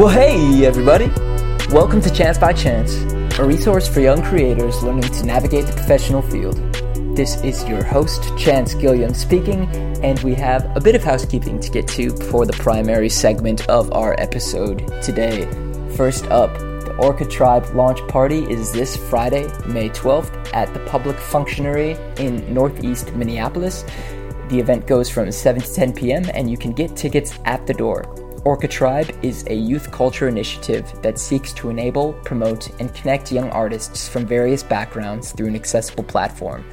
Well, hey, everybody! Welcome to Chance by Chance, a resource for young creators learning to navigate the professional field. This is your host, Chance Gilliam, speaking, and we have a bit of housekeeping to get to before the primary segment of our episode today. First up, the Orca Tribe launch party is this Friday, May 12th, at the Public Functionary in Northeast Minneapolis. The event goes from 7 to 10 p.m., and you can get tickets at the door. Orca Tribe is a youth culture initiative that seeks to enable, promote, and connect young artists from various backgrounds through an accessible platform.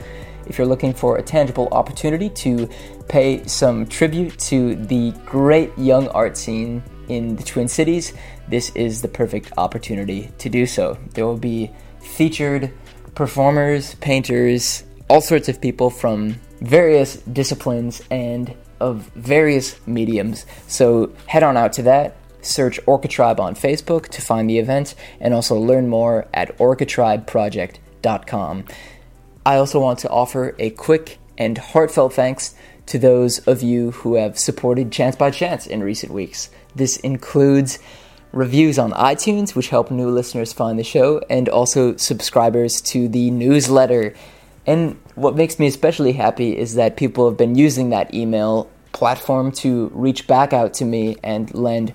If you're looking for a tangible opportunity to pay some tribute to the great young art scene in the Twin Cities, this is the perfect opportunity to do so. There will be featured performers, painters, all sorts of people from various disciplines and of various mediums. So head on out to that. Search Orca Tribe on Facebook to find the event and also learn more at orcatribeproject.com. I also want to offer a quick and heartfelt thanks to those of you who have supported Chance by Chance in recent weeks. This includes reviews on iTunes, which help new listeners find the show, and also subscribers to the newsletter. And what makes me especially happy is that people have been using that email platform to reach back out to me and lend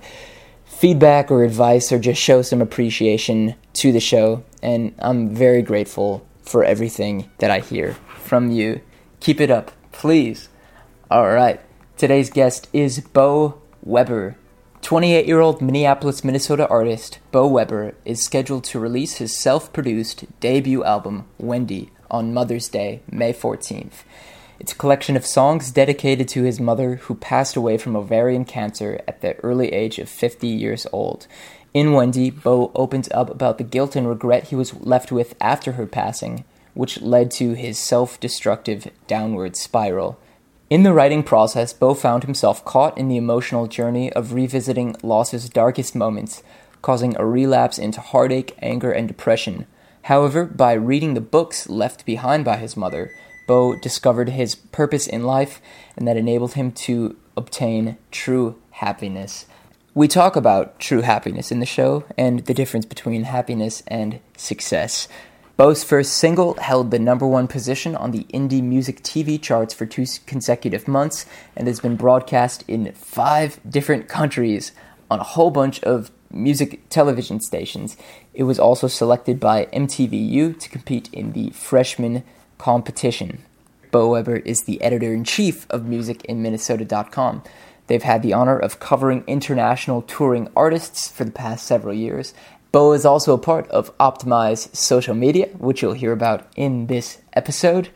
feedback or advice or just show some appreciation to the show. And I'm very grateful for everything that I hear from you. Keep it up, please. All right. Today's guest is Beau Weber. 28 year old Minneapolis, Minnesota artist Beau Weber is scheduled to release his self produced debut album, Wendy, on Mother's Day, May 14th. It's a collection of songs dedicated to his mother, who passed away from ovarian cancer at the early age of 50 years old. In Wendy, Beau opens up about the guilt and regret he was left with after her passing, which led to his self destructive downward spiral. In the writing process, Beau found himself caught in the emotional journey of revisiting loss's darkest moments, causing a relapse into heartache, anger, and depression. However, by reading the books left behind by his mother, Beau discovered his purpose in life and that enabled him to obtain true happiness. We talk about true happiness in the show and the difference between happiness and success. Beau's first single held the number one position on the indie music TV charts for two consecutive months and has been broadcast in five different countries on a whole bunch of music television stations. It was also selected by MTVU to compete in the freshman competition. Beau Weber is the editor in chief of musicinminnesota.com. They've had the honor of covering international touring artists for the past several years. Beau is also a part of Optimize social media, which you'll hear about in this episode.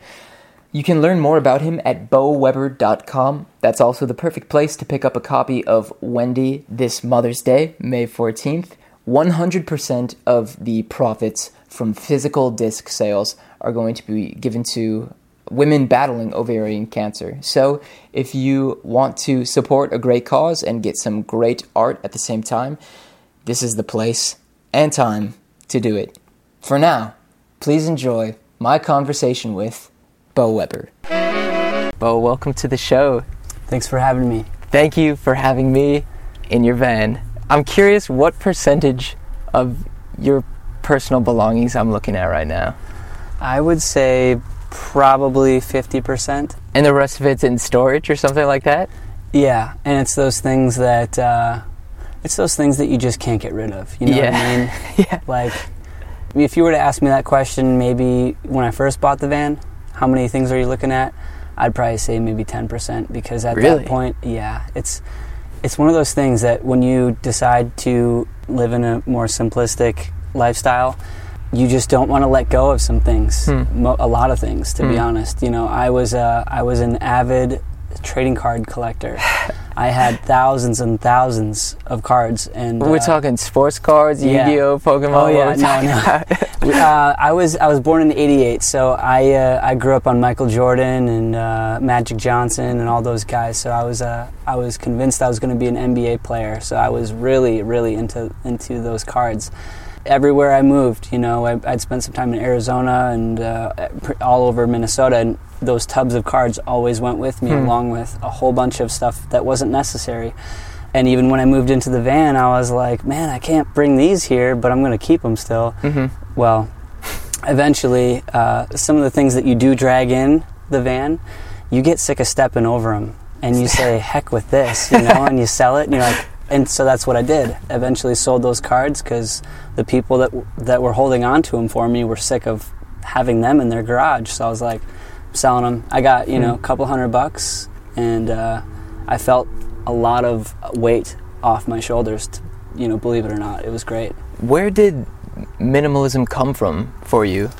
You can learn more about him at beauweber.com. That's also the perfect place to pick up a copy of Wendy this Mother's Day, May 14th. 100% of the profits from physical disc sales are going to be given to women battling ovarian cancer. So, if you want to support a great cause and get some great art at the same time, this is the place and time to do it. For now, please enjoy my conversation with Beau Weber. Beau, welcome to the show. Thanks for having me. Thank you for having me in your van. I'm curious what percentage of your personal belongings I'm looking at right now. I would say probably 50%. And the rest of it's in storage or something like that? Yeah, and it's those things that uh, it's those things that you just can't get rid of. You know yeah. what I mean? yeah. Like if you were to ask me that question maybe when I first bought the van, how many things are you looking at? I'd probably say maybe 10% because at really? that point, yeah, it's it's one of those things that when you decide to live in a more simplistic lifestyle, you just don't want to let go of some things, Hmm. Mo- a lot of things, to be Hmm. honest. You know, I was uh, I was an avid trading card collector. I had thousands and thousands of cards, and We're uh, talking sports cards, yeah. Yu-Gi-Oh, Pokemon. Oh, yeah, no, no. uh, I was I was born in '88, so I uh, I grew up on Michael Jordan and uh, Magic Johnson and all those guys. So I was uh, I was convinced I was going to be an NBA player. So I was really really into into those cards. Everywhere I moved, you know, I, I'd spent some time in Arizona and uh, all over Minnesota, and those tubs of cards always went with me, Hmm. along with a whole bunch of stuff that wasn't necessary. And even when I moved into the van, I was like, man, I can't bring these here, but I'm going to keep them still. Mm-hmm. Well, eventually, uh, some of the things that you do drag in the van, you get sick of stepping over them. And you say, heck with this, you know, and you sell it, and you're like, and so that's what I did. Eventually sold those cards because the people that, that were holding on to them for me were sick of having them in their garage. So I was like, selling them. I got, you know, a couple hundred bucks, and uh, I felt a lot of weight off my shoulders, to, you know, believe it or not. It was great. Where did minimalism come from for you?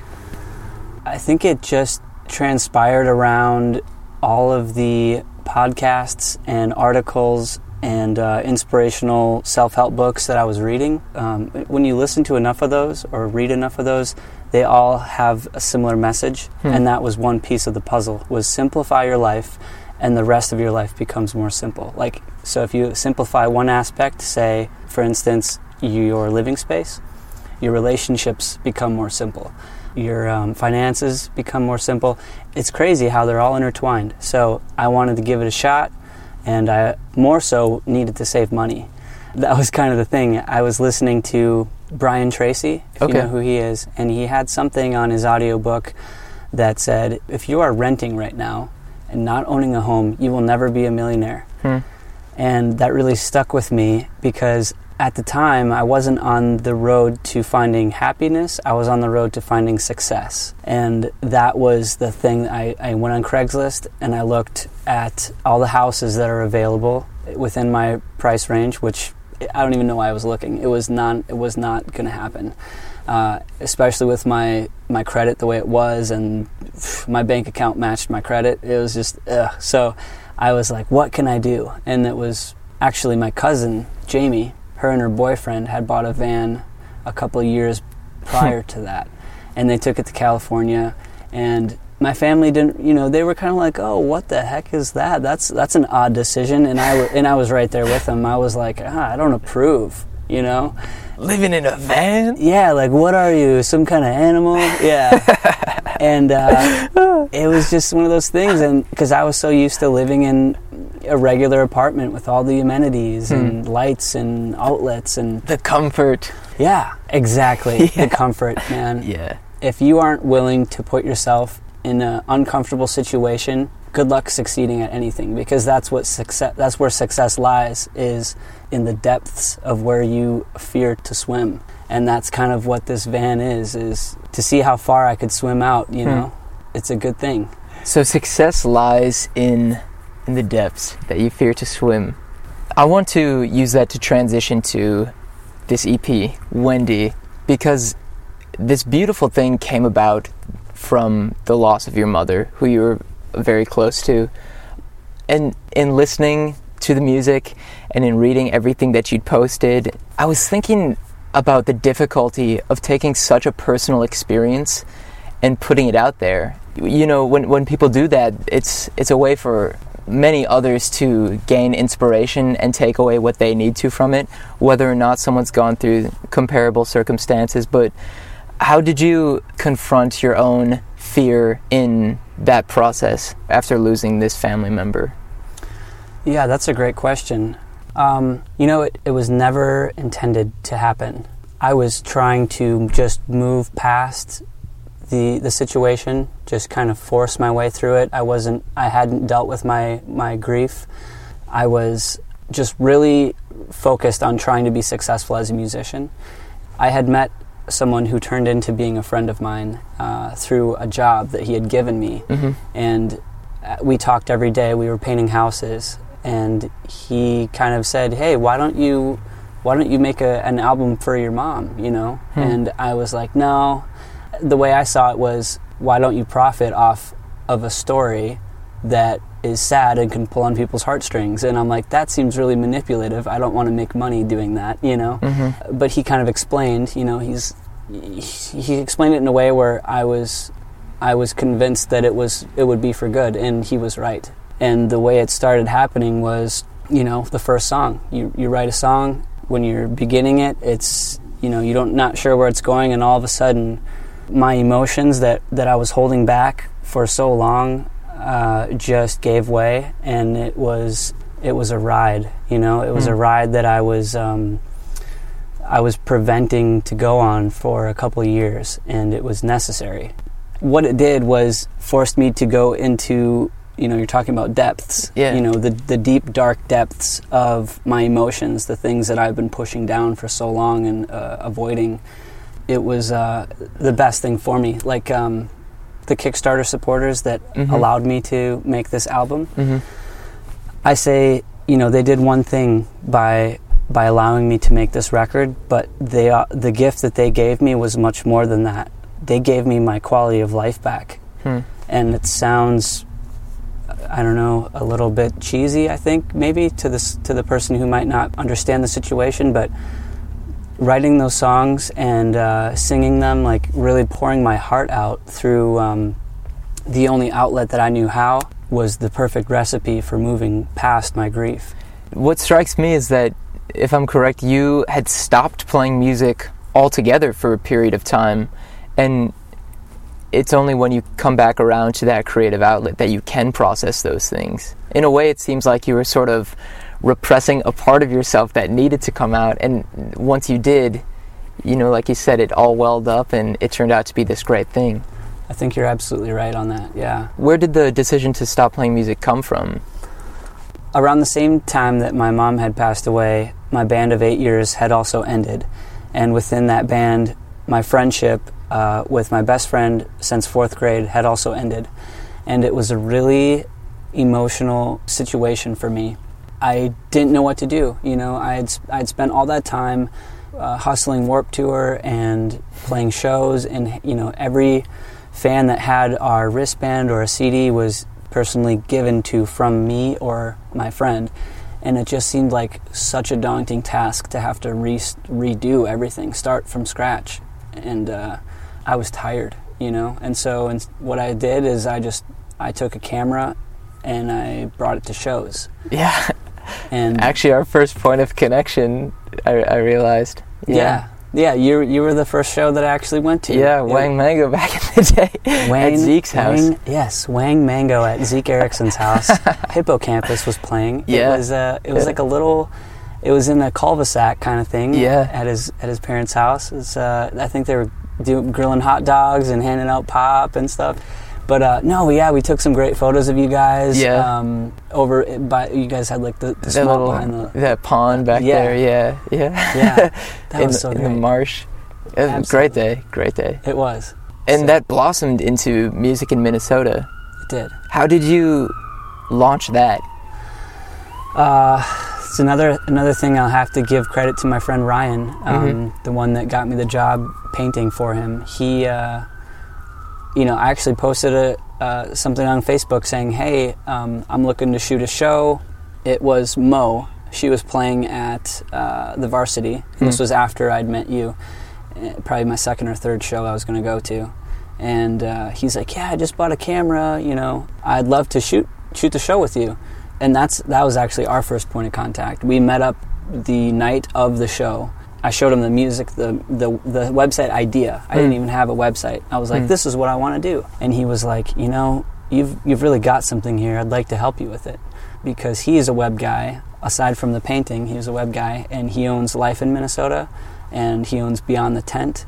I think it just transpired around all of the podcasts and articles and uh, inspirational self help books that I was reading. Um, when you listen to enough of those or read enough of those, they all have a similar message, Hmm. and that was one piece of the puzzle: was simplify your life, and the rest of your life becomes more simple. Like so, if you simplify one aspect, say for instance your living space, your relationships become more simple. Your um, finances become more simple. It's crazy how they're all intertwined. So I wanted to give it a shot, and I more so needed to save money. That was kind of the thing. I was listening to Brian Tracy, if Okay. you know who he is, and he had something on his audiobook that said, if you are renting right now and not owning a home, you will never be a millionaire. Hmm. And that really stuck with me because at the time I wasn't on the road to finding happiness, I was on the road to finding success. And that was the thing. I, I went on Craigslist and I looked at all the houses that are available within my price range, which I don't even know why I was looking. It was not. It was not going to happen, uh, especially with my my credit the way it was, and my bank account matched my credit. It was just ugh. so. I was like, "What can I do?" And it was actually my cousin Jamie. Her and her boyfriend had bought a van a couple of years prior to that, and they took it to California. And my family didn't, you know, they were kind of like, "Oh, what the heck is that? That's that's an odd decision." And I w- and I was right there with them. I was like, ah, "I don't approve," you know. Living in a van? Yeah, like what are you, some kind of animal? Yeah. and uh, it was just one of those things, and because I was so used to living in a regular apartment with all the amenities and lights and outlets and The comfort. yeah, exactly Yeah. the comfort, man. Yeah. If you aren't willing to put yourself in an uncomfortable situation, good luck succeeding at anything because that's what success that's where success lies is in the depths of where you fear to swim. And that's kind of what this van is is to see how far I could swim out, you Hmm. know. It's a good thing. So success lies in in the depths that you fear to swim. I want to use that to transition to this EP, Wendy, because this beautiful thing came about from the loss of your mother, who you were very close to. And in listening to the music and in reading everything that you'd posted, I was thinking about the difficulty of taking such a personal experience and putting it out there. You know, when when people do that, it's it's a way for many others to gain inspiration and take away what they need to from it, whether or not someone's gone through comparable circumstances. But how did you confront your own fear in that process after losing this family member? Yeah, that's a great question. Um, you know, it, it was never intended to happen. I was trying to just move past the the situation, just kind of forced my way through it. I wasn't. I hadn't dealt with my my grief. I was just really focused on trying to be successful as a musician. I had met someone who turned into being a friend of mine uh, through a job that he had given me, Mm-hmm. and uh, we talked every day. We were painting houses, and he kind of said, "Hey, why don't you, why don't you make a, an album for your mom?" You know, Hmm. and I was like, "No." The way I saw it was, "Why don't you profit off of a story that is sad and can pull on people's heartstrings?" And I'm like, "That seems really manipulative. I don't want to make money doing that." You know, Mm-hmm. but he kind of explained, you know, he's he he explained it in a way where I was I was convinced that it was it would be for good and he was right. And the way it started happening was, you know, the first song. You you write a song when you're beginning it, it's you know, you don't not sure where it's going and all of a sudden my emotions that that I was holding back for so long uh, just gave way and it was it was a ride. You know, it was Hmm. a ride that I was um, I was preventing to go on for a couple of years, and it was necessary. What it did was forced me to go into you know you're talking about depths. Yeah. You know the the deep dark depths of my emotions, the things that I've been pushing down for so long and uh, avoiding. It was uh, the best thing for me. Like um, the Kickstarter supporters that Mhm. allowed me to make this album. hmm I say, you know, they did one thing by by allowing me to make this record, but they uh, the gift that they gave me was much more than that. They gave me my quality of life back, Hmm. and it sounds, I don't know, a little bit cheesy. I think maybe to this to the person who might not understand the situation, but writing those songs and uh, singing them, like really pouring my heart out through um, the only outlet that I knew how, was the perfect recipe for moving past my grief. What strikes me is that, if I'm correct, you had stopped playing music altogether for a period of time, and it's only when you come back around to that creative outlet that you can process those things. In a way, it seems like you were sort of repressing a part of yourself that needed to come out, and once you did, you know, like you said, it all welled up and it turned out to be this great thing. I think you're absolutely right on that. Yeah. Where did the decision to stop playing music come from? Around the same time that my mom had passed away, my band of eight years had also ended. And within that band, my friendship uh, with my best friend since fourth grade had also ended. And it was a really emotional situation for me. I didn't know what to do. You know, I had, I'd spent all that time uh, hustling Warped Tour and playing shows, and, you know, every fan that had our wristband or a CD was personally given to from me or my friend. And it just seemed like such a daunting task to have to re- redo everything, start from scratch. And uh, I was tired, you know. And so, and what I did is I just I took a camera and I brought it to shows. Yeah, And actually, our first point of connection, I, I realized. yeah, yeah, you you were the first show that I actually went to. Yeah, Wang Mango back in the day Wang, at Zeke's house. Wang- yes, Wang Mango at Zeke Erickson's house. Hippo Campus was playing. Yeah. It was uh, it was Yeah. like a little it was in a cul-de-sac kind of thing Yeah. at his at his parents' house. It's, uh, I think they were doing grilling hot dogs and handing out pop and stuff. But uh, no, yeah, we took some great photos of you guys. Yeah. Um, over by you guys had like the, the that little behind the that pond back Yeah. there. Yeah, yeah, yeah. That in, was so in great. the marsh. It was a great day, great day. it was. And So- that blossomed into music in Minnesota. It did. How did you launch that? Uh, it's another another thing I'll have to give credit to my friend Ryan, um, Mm-hmm. the one that got me the job painting for him. He, uh, you know, I actually posted a uh, something on Facebook saying, "Hey, um, I'm looking to shoot a show." It was Mo. She was playing at uh, the Varsity. This Hmm. was after I'd met you. Uh, Probably my second or third show I was going to go to, and uh, he's like, "Yeah, I just bought a camera. You know, I'd love to shoot shoot the show with you." and that's that was actually our first point of contact. We met up the night of the show. I showed him the music, the the, the website idea. I didn't Hmm. even have a website. I was like, Hmm. "This is what I want to do," and he was like, "You know, you've you've really got something here. I'd like to help you with it," because he is a web guy. Aside from the painting, he was a web guy, and he owns Life in Minnesota, and he owns Beyond the Tent.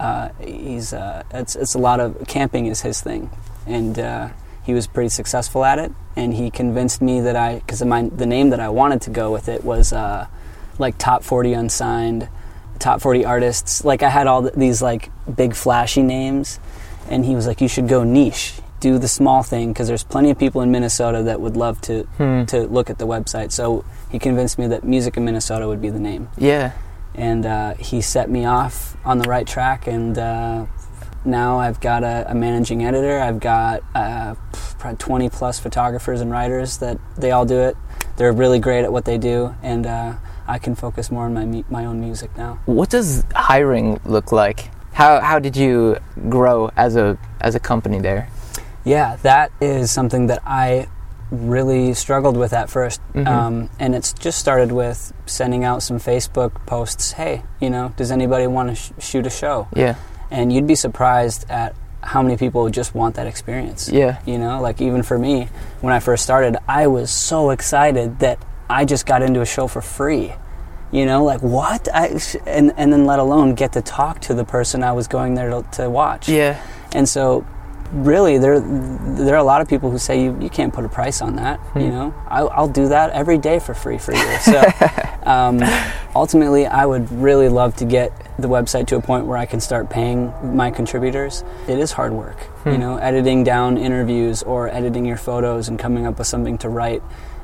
Uh, he's uh, it's it's a lot of camping is his thing, and uh, he was pretty successful at it. And he convinced me that I because the name that I wanted to go with it was uh, like top forty unsigned, top forty artists. Like I had all these like big flashy names, and he was like, "You should go niche." Do the small thing because there's plenty of people in Minnesota that would love to Hmm. to look at the website. So he convinced me that music in Minnesota would be the name Yeah. and uh, he set me off on the right track. And uh, now I've got a, a managing editor. I've got uh, 20 plus photographers and writers that they all do it. They're really great at what they do, and uh, I can focus more on my my own music now. What does hiring look like? How how did you grow as a as a company there? Yeah, that is something that I really struggled with at 1st Mhm. Um, and it's just started with sending out some Facebook posts. Hey, you know, does anybody want to sh- shoot a show? Yeah. And you'd be surprised at how many people just want that experience. Yeah. You know, like even for me, when I first started, I was so excited that I just got into a show for free. You know, like what? I, and and then let alone get to talk to the person I was going there to, to watch. Yeah. And so, really, there there are a lot of people who say you, you can't put a price on that. You know, I'll, I'll do that every day for free for you. So, um, ultimately, I would really love to get the website to a point where I can start paying my contributors. It is hard work. You know, editing down interviews or editing your photos and coming up with something to write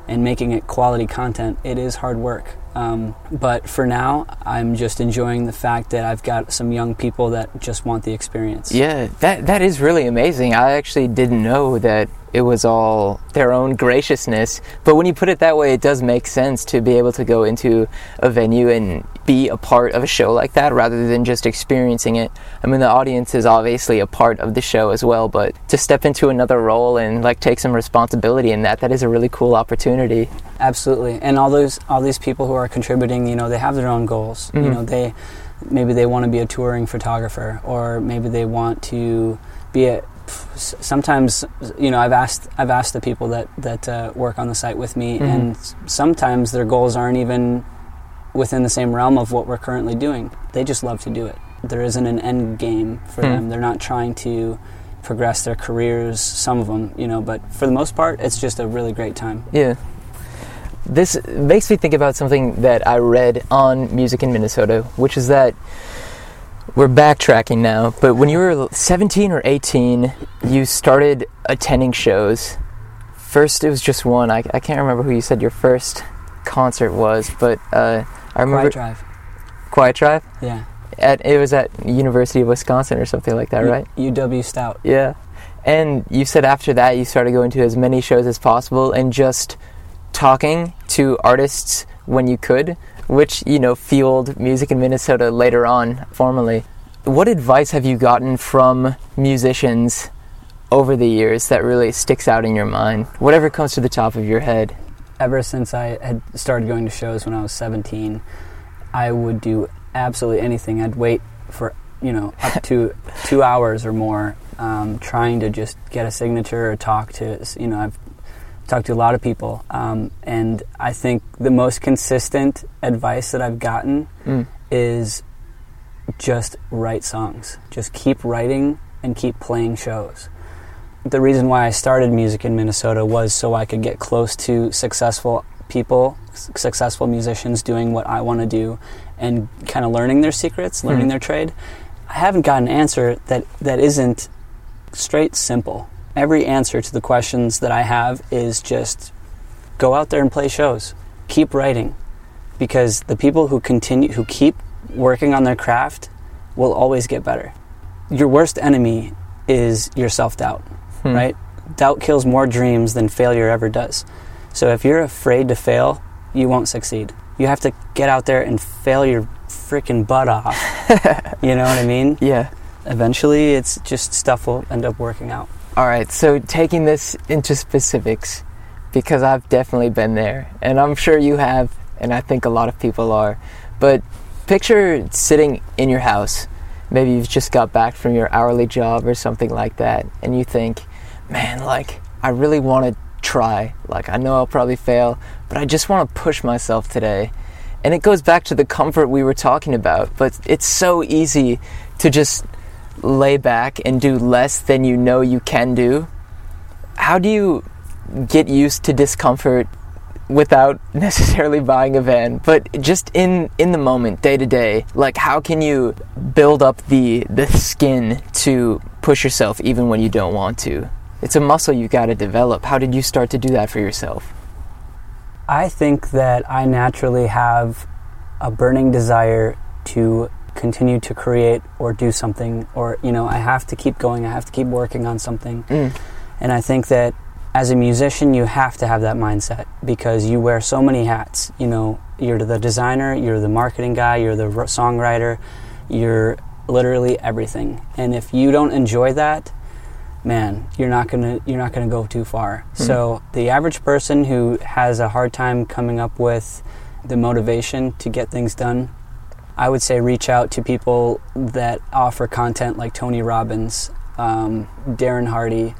and making it quality content. It is hard work. Um, but for now, I'm just enjoying the fact that I've got some young people that just want the experience. Yeah, that that is really amazing. I actually didn't know that it was all their own graciousness. But when you put it that way, it does make sense to be able to go into a venue and be a part of a show like that rather than just experiencing it. I mean, the audience is obviously a part of the show as well, but to step into another role and like take some responsibility in that, that is a really cool opportunity. Absolutely, and all those all these people who are contributing, you know, they have their own goals. You mm-hmm. know, they maybe they want to be a touring photographer, or maybe they want to be a. Sometimes, you know, I've asked I've asked the people that that uh, work on the site with me, and sometimes their goals aren't even within the same realm of what we're currently doing. They just love to do it. There isn't an end game for Hmm. them. They're not trying to progress their careers. Some of them, you know, but for the most part, it's just a really great time. Yeah. This makes me think about something that I read on Music in Minnesota, which is that we're backtracking now, but when you were 17 or 18, you started attending shows. First, it was just one. I, I can't remember who you said your first concert was, but uh, I remember Quiet Drive. Quiet Drive. Yeah. At, it was at University of Wisconsin or something like that, U- right? UW Stout. Yeah. And you said after that you started going to as many shows as possible and just talking to artists when you could, which, you know, fueled music in Minnesota later on formally. What advice have you gotten from musicians over the years that really sticks out in your mind? Whatever comes to the top of your head. Ever since I had started going to shows when I was 17, I would do absolutely anything. I'd wait for, you know, up to two hours or more um, trying to just get a signature or talk to, you know, I've talked to a lot of people. Um, and I think the most consistent advice that I've gotten Mm. is just write songs. Just keep writing and keep playing shows. The reason why I started music in Minnesota was so I could get close to successful people, successful musicians doing what I want to do and kind of learning their secrets, learning Mhm. their trade. I haven't got an answer that, that isn't straight simple. Every answer to the questions that I have is just go out there and play shows. Keep writing because the people who continue who keep working on their craft will always get better. Your worst enemy is your self-doubt, Hmm. right? Doubt kills more dreams than failure ever does. So if you're afraid to fail, you won't succeed. You have to get out there and fail your freaking butt off. you know what I mean? Yeah. Eventually, it's just stuff will end up working out. All right, so taking this into specifics, because I've definitely been there, and I'm sure you have, and I think a lot of people are. But picture sitting in your house. Maybe you've just got back from your hourly job or something like that, and you think, man, like, I really want to try. Like, I know I'll probably fail, but I just want to push myself today. And it goes back to the comfort we were talking about, but it's so easy to just lay back and do less than you know you can do. How do you get used to discomfort without necessarily buying a van, but just in in the moment, day to day? Like how can you build up the the skin to push yourself even when you don't want to? It's a muscle you got to develop. How did you start to do that for yourself? I think that I naturally have a burning desire to continue to create or do something, or, you know, I have to keep going, I have to keep working on something. Mm. And I think that as a musician, you have to have that mindset because you wear so many hats. You know, you're the designer, you're the marketing guy, you're the r- songwriter, you're literally everything. And if you don't enjoy that, man, you're not gonna you're not gonna go too far. So the average person who has a hard time coming up with the motivation to get things done, I would say reach out to people that offer content like Tony Robbins, um, Darren Hardy,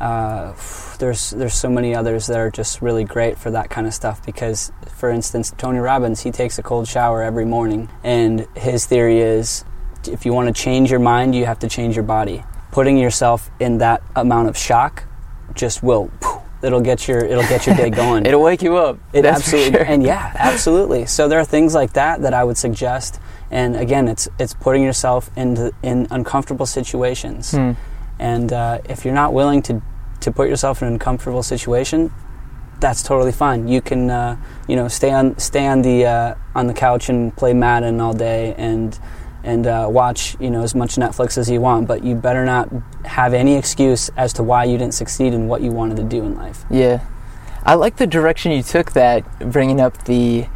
Uh, there's there's so many others that are just really great for that kind of stuff because, for instance, Tony Robbins he takes a cold shower every morning, and his theory is if you want to change your mind, you have to change your body. Putting yourself in that amount of shock just will. It'll get your it'll get your day going. it'll wake you up. It absolutely sure. and yeah, absolutely. So there are things like that that I would suggest. And again, it's it's putting yourself into in uncomfortable situations. Hmm. And uh, if you're not willing to to put yourself in an uncomfortable situation, that's totally fine. You can uh, you know stay on stay on the uh, on the couch and play Madden all day and and uh, watch you know as much Netflix as you want, but you better not have any excuse as to why you didn't succeed in what you wanted to do in life. Yeah, I like the direction you took that, bringing up the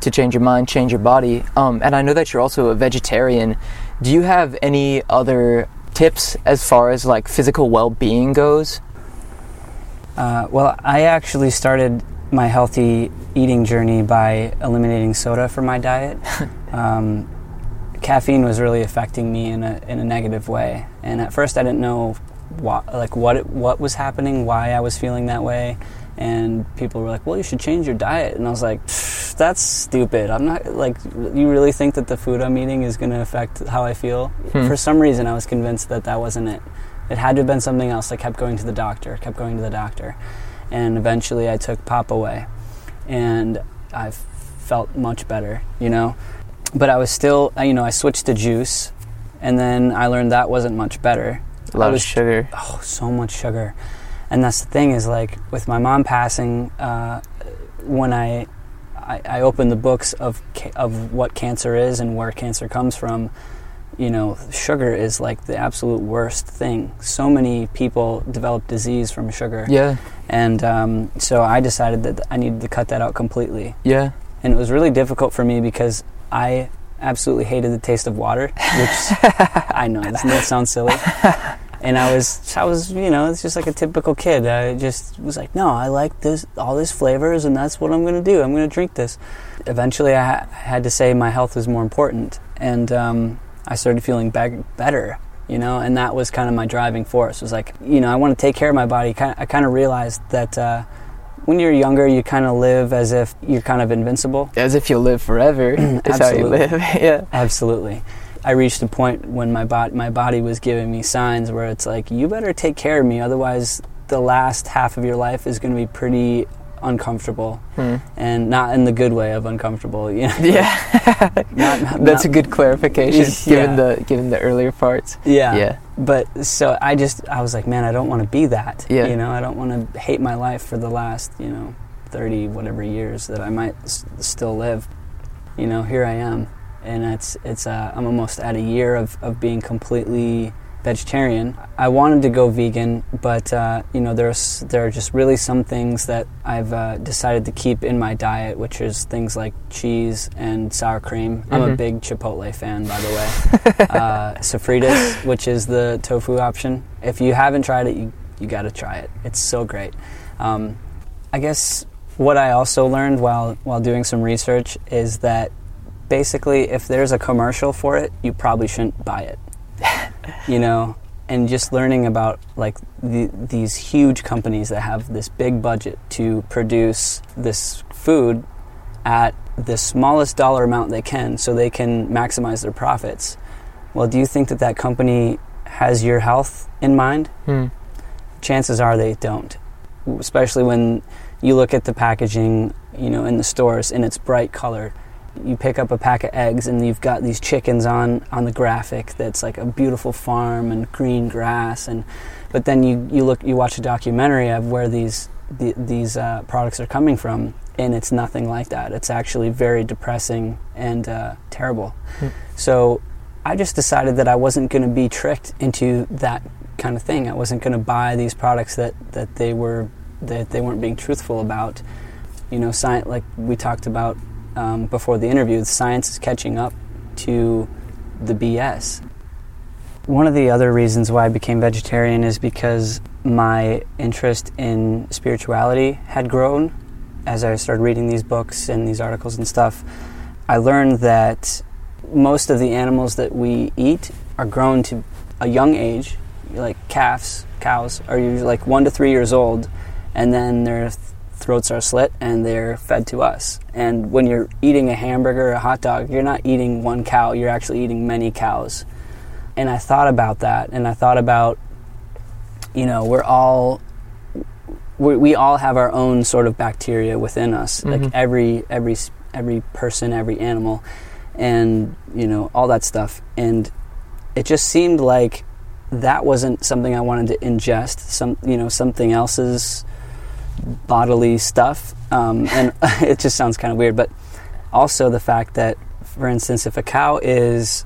to change your mind, change your body. Um, and I know that you're also a vegetarian. Do you have any other tips as far as like physical well-being goes? Uh, well, I actually started my healthy eating journey by eliminating soda from my diet. um, caffeine was really affecting me in a in a negative way, and at first I didn't know what like what it, what was happening, why I was feeling that way, and people were like, "Well, you should change your diet," and I was like, "That's stupid. I'm not like you really think that the food I'm eating is going to affect how I feel." Hmm. For some reason, I was convinced that that wasn't it. It had to have been something else. I kept going to the doctor, kept going to the doctor, and eventually I took pop away, and I felt much better. You know but I was still, uh, you know, I switched to juice, and then I learned that wasn't much better. A lot was, of sugar. Oh, so much sugar. And that's the thing is like with my mom passing, uh, when I, I, I opened the books of ca- of what cancer is and where cancer comes from, you know, sugar is like the absolute worst thing. So many people develop disease from sugar. Yeah. And um, so I decided that I needed to cut that out completely. Yeah. And it was really difficult for me because I absolutely hated the taste of water, which I know that sounds silly? And I was, I was, you know, it's just like a typical kid. I just was like, no, I like this, all these flavors, and that's what I'm going to do. I'm going to drink this. Eventually, I ha- had to say my health was more important, and um, I started feeling be- better. You know, and that was kind of my driving force. Was like, you know, I want to take care of my body. I kind of realized that. Uh, when you're younger, you kind of live as if you're kind of invincible. As if you'll live forever. That's how you live. yeah. Absolutely. I reached a point when my body my body was giving me signs where it's like you better take care of me otherwise the last half of your life is going to be pretty uncomfortable hmm. and not in the good way of uncomfortable you know? yeah not, not, that's not, a good clarification yeah. given the given the earlier parts yeah yeah but so i just i was like man i don't want to be that yeah. you know i don't want to hate my life for the last you know 30 whatever years that i might s- still live you know here i am and it's it's uh, i'm almost at a year of, of being completely vegetarian. I wanted to go vegan, but uh, you know there's there are just really some things that I've uh, decided to keep in my diet, which is things like cheese and sour cream. Mm-hmm. I'm a mm-hmm. big Chipotle fan, by the way. uh, Sofritas, which is the tofu option. If you haven't tried it, you you got to try it. It's so great. Um, I guess what I also learned while while doing some research is that basically if there's a commercial for it, you probably shouldn't buy it you know, and just learning about like the, these huge companies that have this big budget to produce this food at the smallest dollar amount they can so they can maximize their profits. Well, do you think that that company has your health in mind? Hmm. Chances are they don't. Especially when you look at the packaging, you know, in the stores and it's bright color you pick up a pack of eggs and you've got these chickens on on the graphic that's like a beautiful farm and green grass and but then you you look you watch a documentary of where these the, these uh, products are coming from and it's nothing like that. It's actually very depressing and uh, terrible. Mm. so I just decided that I wasn't going to be tricked into that kind of thing. I wasn't going to buy these products that that they were that they weren't being truthful about. You know science like we talked about um, before the interview, science is catching up to the BS. One of the other reasons why I became vegetarian is because my interest in spirituality had grown as I started reading these books and these articles and stuff. I learned that most of the animals that we eat are grown to a young age, like calves, cows are usually like one to three years old, and then their throats are slit and they're fed to us. And when you're eating a hamburger or a hot dog, you're not eating one cow, you're actually eating many cows. And I thought about that, and I thought about, you know, we're all we, we all have our own sort of bacteria within us, Mhm. like every every every person, every animal, and you know all that stuff. And it just seemed like that wasn't something I wanted to ingest. Some you know something else's bodily stuff, um, and it just sounds kind of weird. But also the fact that, for instance, if a cow is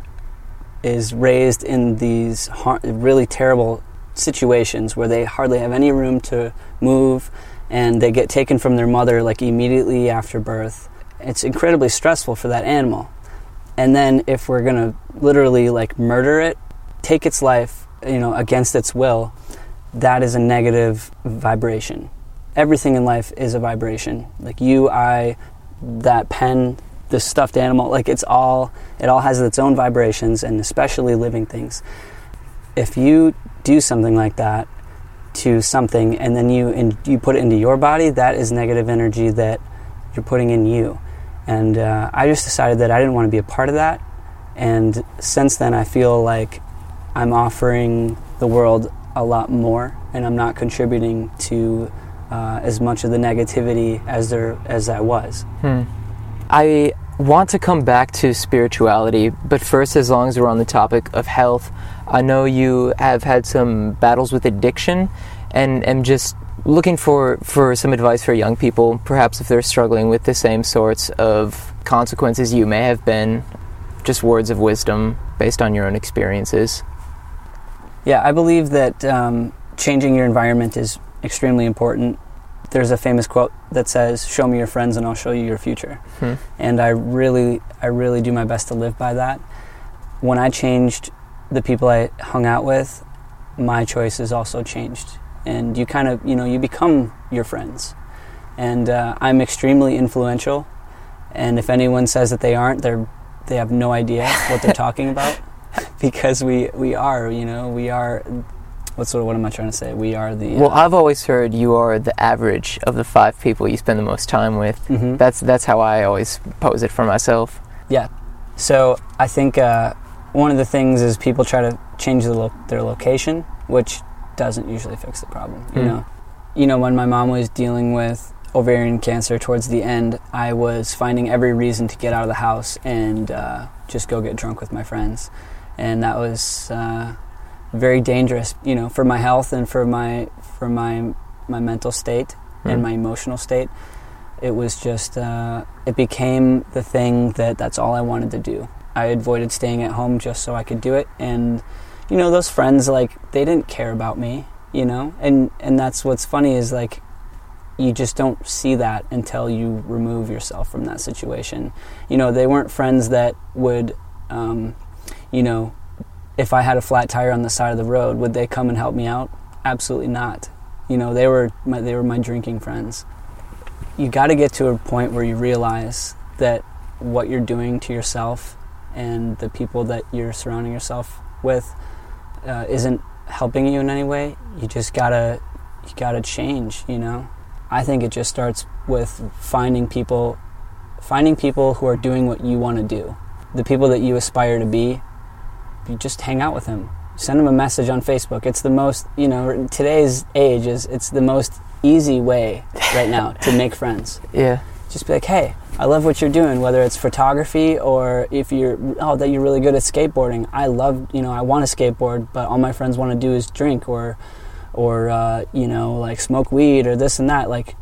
is raised in these har- really terrible situations where they hardly have any room to move and they get taken from their mother like immediately after birth it's incredibly stressful for that animal and then if we're going to literally like murder it take its life you know against its will that is a negative vibration everything in life is a vibration. Like you i that pen the stuffed animal like it's all it all has its own vibrations and especially living things. If you do something like that to something and then you in, you put it into your body that is negative energy that you're putting in you. And uh, i just decided that i didn't want to be a part of that. And since then i feel like i'm offering the world a lot more and i'm not contributing to uh, as much of the negativity as there as i was Hmm. I want to come back to spirituality, but first, as long as we're on the topic of health, I know you have had some battles with addiction, and am just looking for, for some advice for young people, perhaps if they're struggling with the same sorts of consequences you may have been, just words of wisdom based on your own experiences. Yeah, I believe that um, changing your environment is extremely important. There's a famous quote that says, "Show me your friends, and I'll show you your future." Hmm. And I really, I really do my best to live by that. When I changed the people I hung out with, my choices also changed, and you kind of, you know, you become your friends. And uh, I'm extremely influential, and if anyone says that they aren't, they're they have no idea what they're talking about because we we are you know we are what sort of what am I trying to say we are the Well, uh, I've always heard you are the average of the five people you spend the most time with. mhm. That's that's how I always pose it for myself. Yeah. So I think uh, one of the things is people try to change the lo- their location which doesn't usually fix the problem you Mm. know you know when my mom was dealing with ovarian cancer towards the end I was finding every reason to get out of the house and uh, just go get drunk with my friends and that was uh, very dangerous you know for my health and for my for my my mental state and Mm. my emotional state. It was just uh, it became the thing that that's all i wanted to do. I avoided staying at home just so i could do it. And you know those friends like they didn't care about me you know? And and that's what's funny is like you just don't see that until you remove yourself from that situation. You know they weren't friends that would um, you know if I had a flat tire on the side of the road, would they come and help me out? Absolutely not. You know, they were my, they were my drinking friends. You got to get to a point where you realize that what you're doing to yourself and the people that you're surrounding yourself with uh, isn't helping you in any way. You just gotta you gotta change. You know, I think it just starts with finding people finding people who are doing what you want to do, the people that you aspire to be you just hang out with him. Send him a message on Facebook. It's the most, you know, today's age is it's the most easy way right now to make friends. Yeah. Just be like, "Hey, I love what you're doing, whether it's photography or if you're oh, that you're really good at skateboarding. I love, you know, I want to skateboard, but all my friends want to do is drink or or uh, you know, like smoke weed or this and that." Like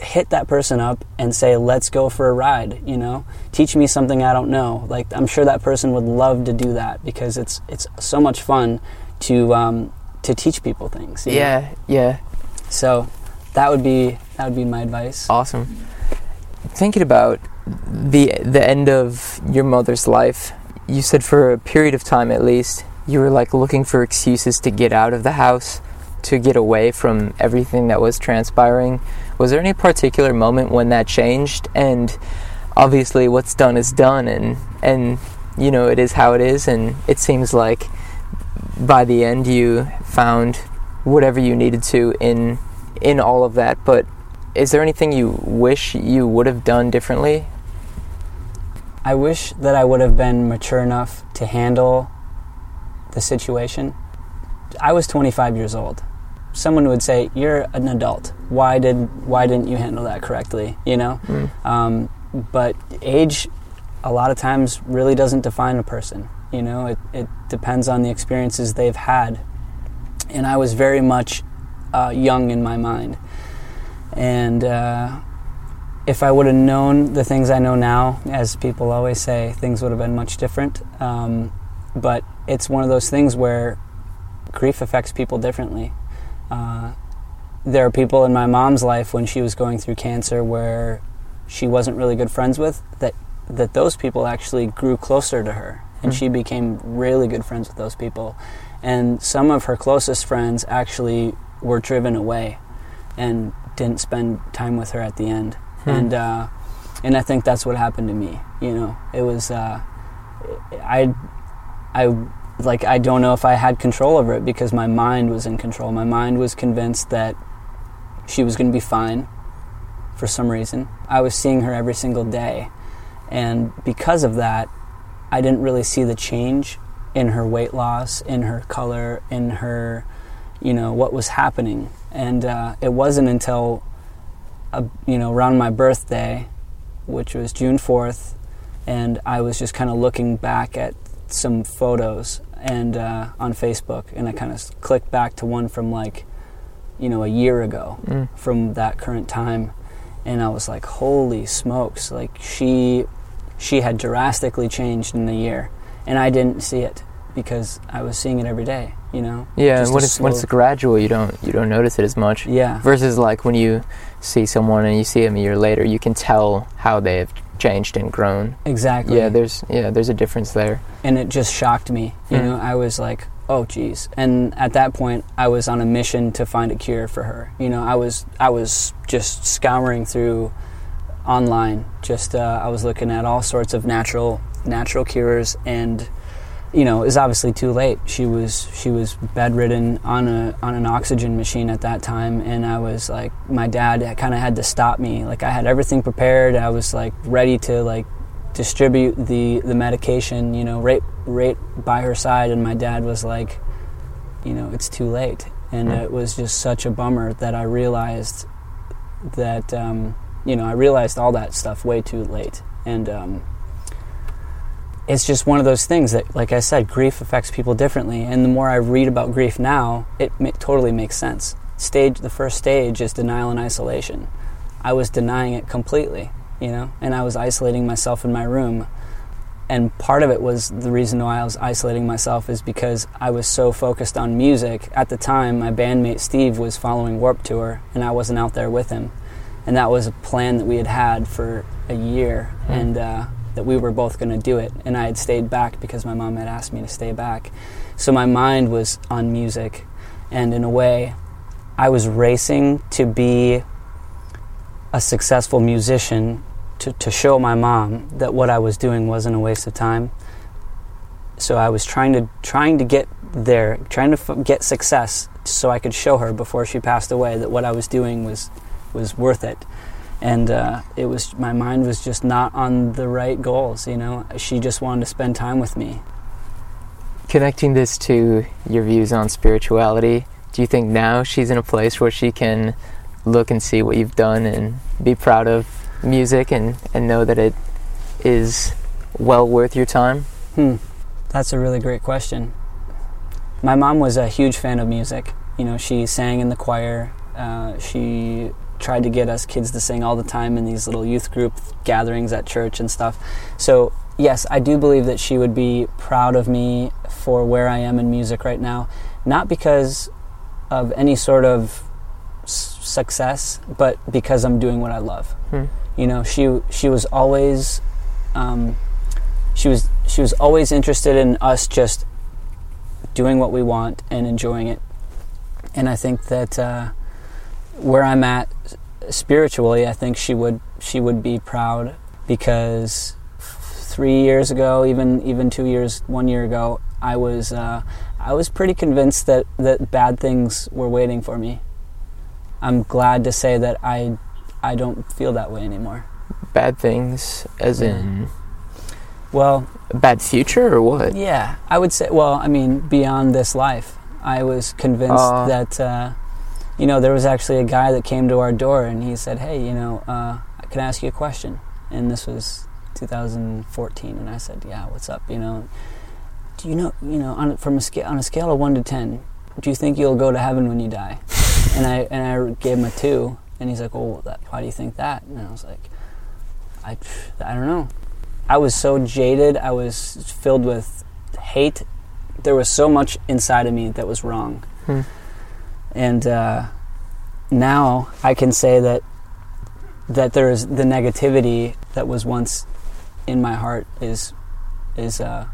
hit that person up and say, "Let's go for a ride." You know, teach me something I don't know. Like I'm sure that person would love to do that because it's it's so much fun to um, to teach people things. you know? Yeah, yeah. So that would be that would be my advice. Awesome. Thinking about the the end of your mother's life, you said for a period of time at least, you were like looking for excuses to get out of the house, to get away from everything that was transpiring. Was there any particular moment when that changed? And obviously what's done is done and and you know it is how it is and it seems like by the end you found whatever you needed to in in all of that. But is there anything you wish you would have done differently? I wish that I would have been mature enough to handle the situation. I was 25 years old. Someone would say, "You're an adult. Why did why didn't you handle that correctly?" You know. Mm. Um, but age, a lot of times, really doesn't define a person. You know, it, it depends on the experiences they've had. And I was very much uh, young in my mind. And uh, if I would have known the things I know now, as people always say, things would have been much different. Um, but it's one of those things where grief affects people differently. Uh, there are people in my mom's life when she was going through cancer where she wasn't really good friends with that that those people actually grew closer to her and Hmm. she became really good friends with those people and some of her closest friends actually were driven away and didn't spend time with her at the end Hmm. and uh, and I think that's what happened to me you know it was uh, I I like I don't know if I had control over it because my mind was in control my mind was convinced that she was going to be fine for some reason. I was seeing her every single day. And because of that, I didn't really see the change in her weight loss, in her color, in her, you know, what was happening. And uh, it wasn't until, uh, you know, around my birthday, which was June 4th, and I was just kind of looking back at some photos and uh, on Facebook, and I kind of clicked back to one from like, you know, a year ago Mm. from that current time and I was like holy smokes like she she had drastically changed in a year and I didn't see it because I was seeing it every day you know Yeah, and when it's when it's gradual, you don't you don't notice it as much. yeah Versus like when you see someone and you see them a year later, you can tell how they have changed and grown. exactly Yeah, there's yeah, there's a difference there. and it just shocked me you Hmm. know I was like oh geez and at that point I was on a mission to find a cure for her you know I was I was just scouring through online just uh, I was looking at all sorts of natural natural cures and you know, it was obviously too late. She was she was bedridden on a on an oxygen machine at that time, and I was like, my dad kind of had to stop me. Like I had everything prepared. I was like ready to like distribute the the medication, you know, right right by her side, and my dad was like, you know, it's too late, and Hmm. it was just such a bummer that I realized that um, you know I realized all that stuff way too late, and um, it's just one of those things that, like I said, grief affects people differently. And the more I read about grief now, it ma- totally makes sense. Stage, the first stage is denial and isolation. I was denying it completely, you know, and I was isolating myself in my room. And part of it was the reason why I was isolating myself is because I was so focused on music. At the time, my bandmate Steve was following Warped Tour, and I wasn't out there with him. And that was a plan that we had had for a year. Hmm. And, uh, that we were both going to do it and i had stayed back because my mom had asked me to stay back. So my mind was on music and in a way i was racing to be a successful musician to, to show my mom that what i was doing wasn't a waste of time. So i was trying to trying to get there trying to f- get success so i could show her before she passed away that what i was doing was was worth it and uh, it was my mind was just not on the right goals you know? She just wanted to spend time with me. Connecting this to your views on spirituality, do you think now she's in a place where she can look and see what you've done and be proud of music and, and know that it is well worth your time? hmm. That's a really great question. My mom was a huge fan of music. You know she sang in the choir uh, she tried to get us kids to sing all the time in these little youth group gatherings at church and stuff. So yes i do believe that she would be proud of me for where i am in music right now. Not because of any sort of success but because i'm doing what i love. Hmm. you know she she was always um, she was she was always interested in us just doing what we want and enjoying it. And i think that uh, where i'm at spiritually i think she would she would be proud because three years ago even even two years one year ago i was uh, I was pretty convinced that that bad things were waiting for me. I'm glad to say that I I don't feel that way anymore. Bad things, as in Well, a bad future or what? yeah, I would say. Well, I mean, beyond this life, I was convinced Uh. that uh, you know there was actually a guy that came to our door and he said, "Hey, you know, uh, can I ask you a question?" And this was 2014, and I said, "Yeah, what's up?" You know, do you know, you know, on from a scale on a scale of one to ten, do you think you'll go to heaven when you die? and I and I gave him a two, and he's like, "Well, that, why do you think that?" And I was like, "I, I don't know." I was so jaded. I was filled with hate. There was so much inside of me that was wrong. Hmm. And uh, now I can say that that there is the negativity that was once in my heart is is uh,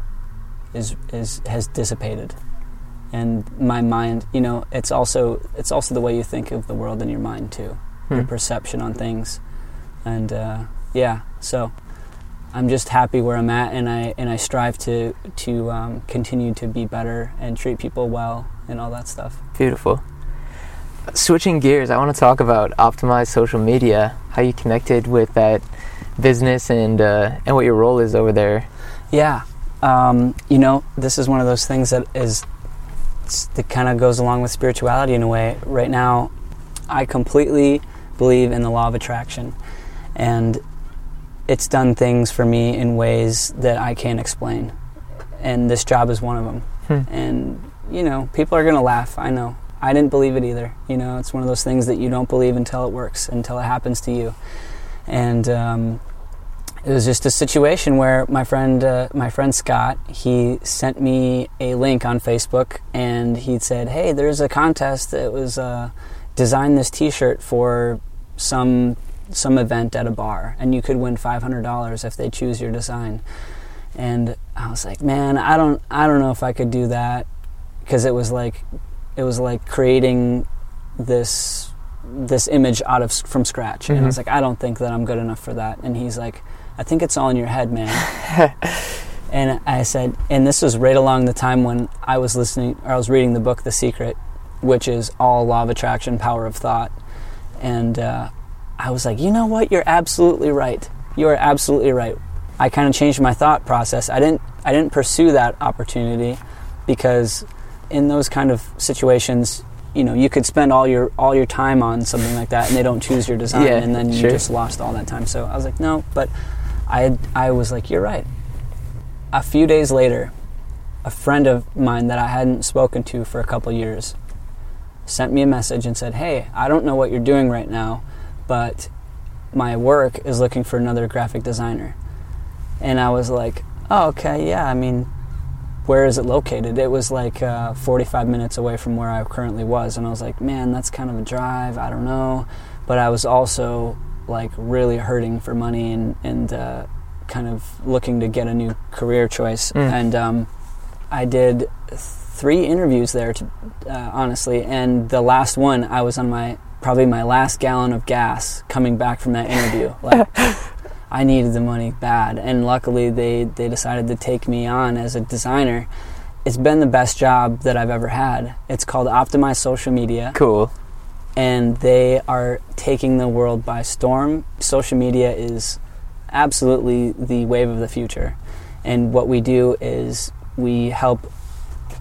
is is has dissipated. And my mind, you know, it's also it's also the way you think of the world in your mind too, your Hmm. perception on things, and uh, yeah. So I'm just happy where I'm at, and I and I strive to to um, continue to be better and treat people well and all that stuff. Beautiful. Switching gears, I want to talk about optimized social media. How you connected with that business and uh, and what your role is over there. Yeah, um, you know, this is one of those things that is that kind of goes along with spirituality in a way. Right now, I completely believe in the law of attraction, and it's done things for me in ways that I can't explain. And this job is one of them. Hmm. And you know, people are gonna laugh. I know. I didn't believe it either. You know, it's one of those things that you don't believe until it works, until it happens to you. And um, it was just a situation where my friend, uh, my friend Scott, he sent me a link on Facebook, and he said, "Hey, there's a contest. It was uh, design this T-shirt for some some event at a bar, and you could win five hundred dollars if they choose your design." And I was like, "Man, I don't, I don't know if I could do that," because it was like, it was like creating this this image out of from scratch, and I was Mhm. like, "I don't think that I'm good enough for that." And he's like, "I think it's all in your head, man." And I said, and this was right along the time when I was listening, or I was reading the book The Secret, which is all law of attraction, power of thought. And uh, I was like, you know what? You're absolutely right. You are absolutely right. I kind of changed my thought process. I didn't, I didn't pursue that opportunity because in those kind of situations, you know, you could spend all your all your time on something like that, and they don't choose your design, Yeah, and then you sure. just lost all that time. So I was like, no, but I I was like, you're right a few days later, a friend of mine that I hadn't spoken to for a couple years sent me a message and said, Hey, I don't know what you're doing right now, but my work is looking for another graphic designer. And I was like, Oh, okay, yeah, I mean, where is it located? It was like uh, 45 minutes away from where I currently was. And I was like, Man, that's kind of a drive. I don't know. But I was also like really hurting for money and, and, uh, kind of looking to get a new career choice, Mm. and um, I did three interviews there, to, uh, honestly. And the last one, I was on my probably my last gallon of gas coming back from that interview. Like, I needed the money bad, and luckily they they decided to take me on as a designer. It's been the best job that I've ever had. It's called Optimize Social Media Cool. and they are taking the world by storm. Social media is absolutely the wave of the future. And what we do is we help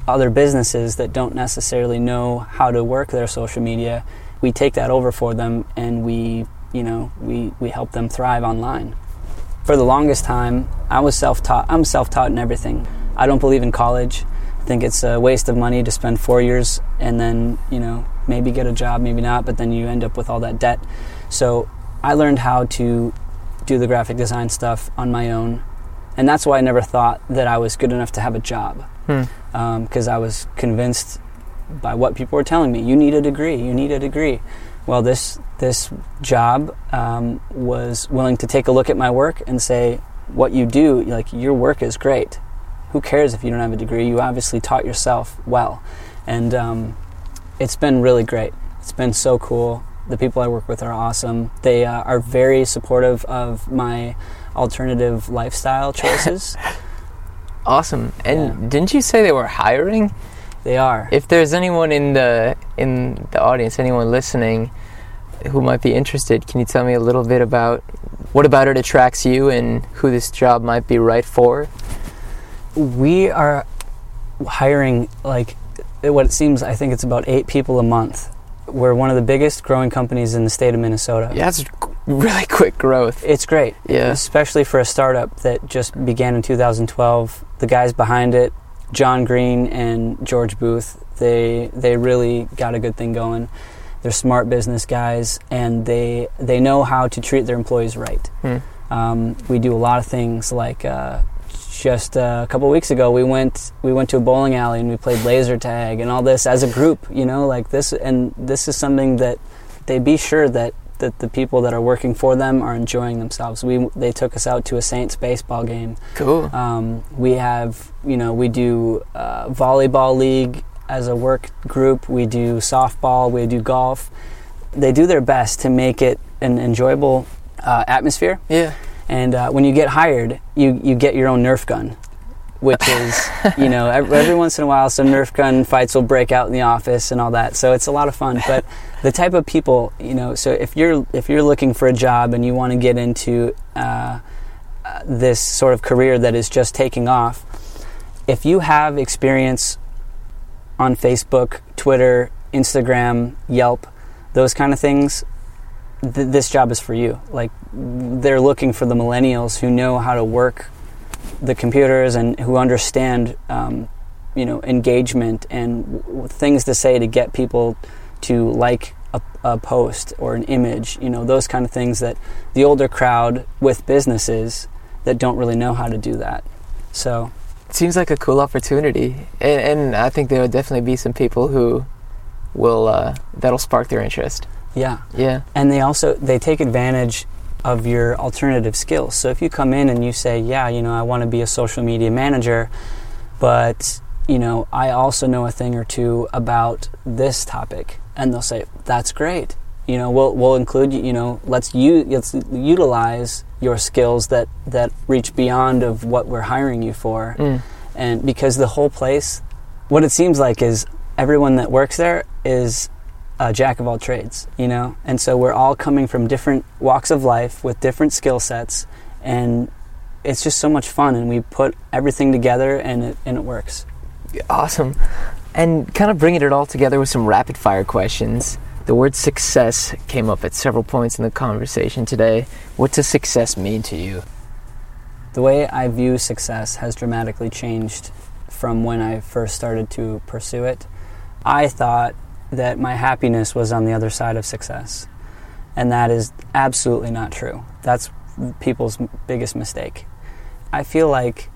other businesses that don't necessarily know how to work their social media. We take that over for them and we, you know, we, we help them thrive online. For the longest time, I was self-taught. I'm self-taught in everything. I don't believe in college. I think it's a waste of money to spend four years and then, you know, maybe get a job, maybe not, but then you end up with all that debt. So I learned how to do the graphic design stuff on my own. And that's why I never thought that I was good enough to have a job. Hmm. Because I was convinced by what people were telling me you need a degree, you need a degree. Well, this, this job um, was willing to take a look at my work and say, what you do, like your work is great. Who cares if you don't have a degree? You obviously taught yourself well. And um, it's been really great. It's been so cool. The people I work with are awesome. They uh, are very supportive of my alternative lifestyle choices. Awesome. And Yeah. didn't you say they were hiring? They are. If there's anyone in the in the audience, anyone listening who might be interested, can you tell me a little bit about what about it attracts you and who this job might be right for? we are hiring like what it seems I think it's about 8 people a month. We're one of the biggest growing companies in the state of Minnesota. Yeah, that's really quick growth. It's great. Yeah. Especially for a startup that just began in 2012. The guys behind it, John Green and George Booth, they they really got a good thing going. They're smart business guys, and they they know how to treat their employees right. Hmm. Um, we do a lot of things like uh, just uh, a couple weeks ago we went we went to a bowling alley and we played laser tag and all this as a group. You know, like this, and this is something that they be sure that that the people that are working for them are enjoying themselves. We they took us out to a Saints baseball game. Cool. Um, we have you know we do uh, volleyball league as a work group. We do softball. We do golf. They do their best to make it an enjoyable uh, atmosphere. Yeah. And uh, when you get hired, you you get your own Nerf gun, which is you know every, every once in a while some Nerf gun fights will break out in the office and all that. So it's a lot of fun. But the type of people you know, so if you're if you're looking for a job and you want to get into uh, uh, this sort of career that is just taking off, if you have experience on Facebook, Twitter, Instagram, Yelp, those kind of things, th- this job is for you. Like they're looking for the millennials who know how to work the computers and who understand, um, you know, engagement and w- things to say to get people to like a, a post or an image. You know, those kind of things that the older crowd with businesses that don't really know how to do that. So it seems like a cool opportunity, and, and I think there will definitely be some people who will uh, that'll spark their interest. yeah, Yeah. and they also they take advantage of your alternative skills. So if you come in and you say yeah you know i want to be a social media manager but you know i also know a thing or two about this topic and they'll say that's great. You know we'll we'll include you you know let's u- let's utilize your skills that that reach beyond of what we're hiring you for. Mm. and because the whole place what it seems like is everyone that works there is a jack of all trades you know and so we're all coming from different walks of life with different skill sets and it's just so much fun and we put everything together and it and it works Awesome. And kind of bringing it all together with some rapid fire questions. The word success came up at several points in the conversation today. What does success mean to you? the way I view success has dramatically changed from when I first started to pursue it. I thought that my happiness was on the other side of success, and that is absolutely not true. That's people's biggest mistake. I feel like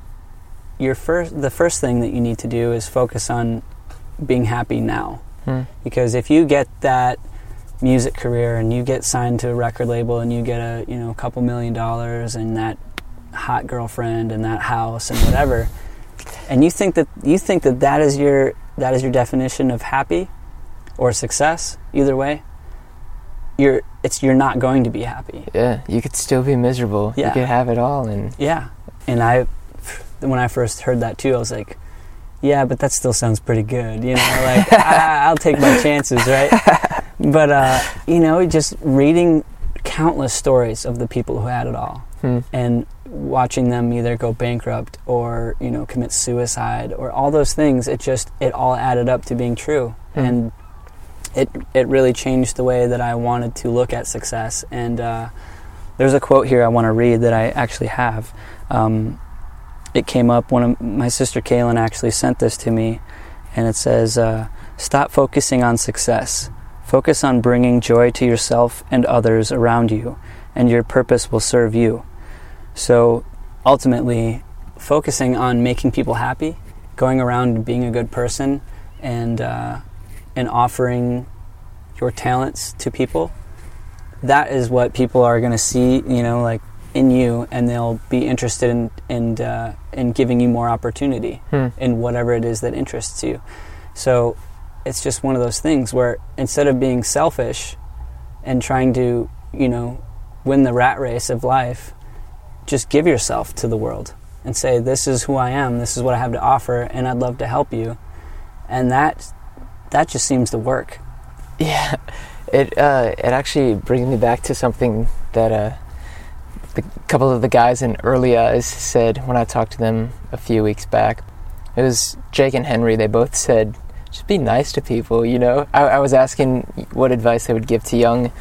your first the first thing that you need to do is focus on being happy now. Hmm. Because if you get that music career and you get signed to a record label and you get a you know a couple million dollars and that hot girlfriend and that house and whatever and you think that you think that that is your that is your definition of happy or success either way you're it's you're not going to be happy Yeah, you could still be miserable. Yeah. You could have it all, and yeah and i when i first heard that too i was like yeah but that still sounds pretty good you know like I, i'll take my chances right but uh, you know just reading countless stories of the people who had it all hmm, and watching them either go bankrupt or you know commit suicide or all those things it just it all added up to being true Hmm. and it it really changed the way that I wanted to look at success. And uh, there's a quote here I want to read that I actually have. Um, it came up of my sister Kaylin actually sent this to me and it says uh, stop focusing on success. Focus on bringing joy to yourself and others around you and your purpose will serve you. So ultimately, focusing on making people happy, going around being a good person, and uh, and offering your talents to people, that is what people are going to see. You know, like in you, and they'll be interested in in uh, in giving you more opportunity hmm. in whatever it is that interests you. So it's just one of those things where instead of being selfish and trying to, you know, win the rat race of life, just give yourself to the world and say, This is who I am, this is what I have to offer, and I'd love to help you. and that that just seems to work. Yeah, it uh, it actually brings me back to something that uh, couple of the guys in Early Eyes said when I talked to them a few weeks back. It was Jake and Henry. They both said, "Just be nice to people." You know, I, I was asking what advice they would give to young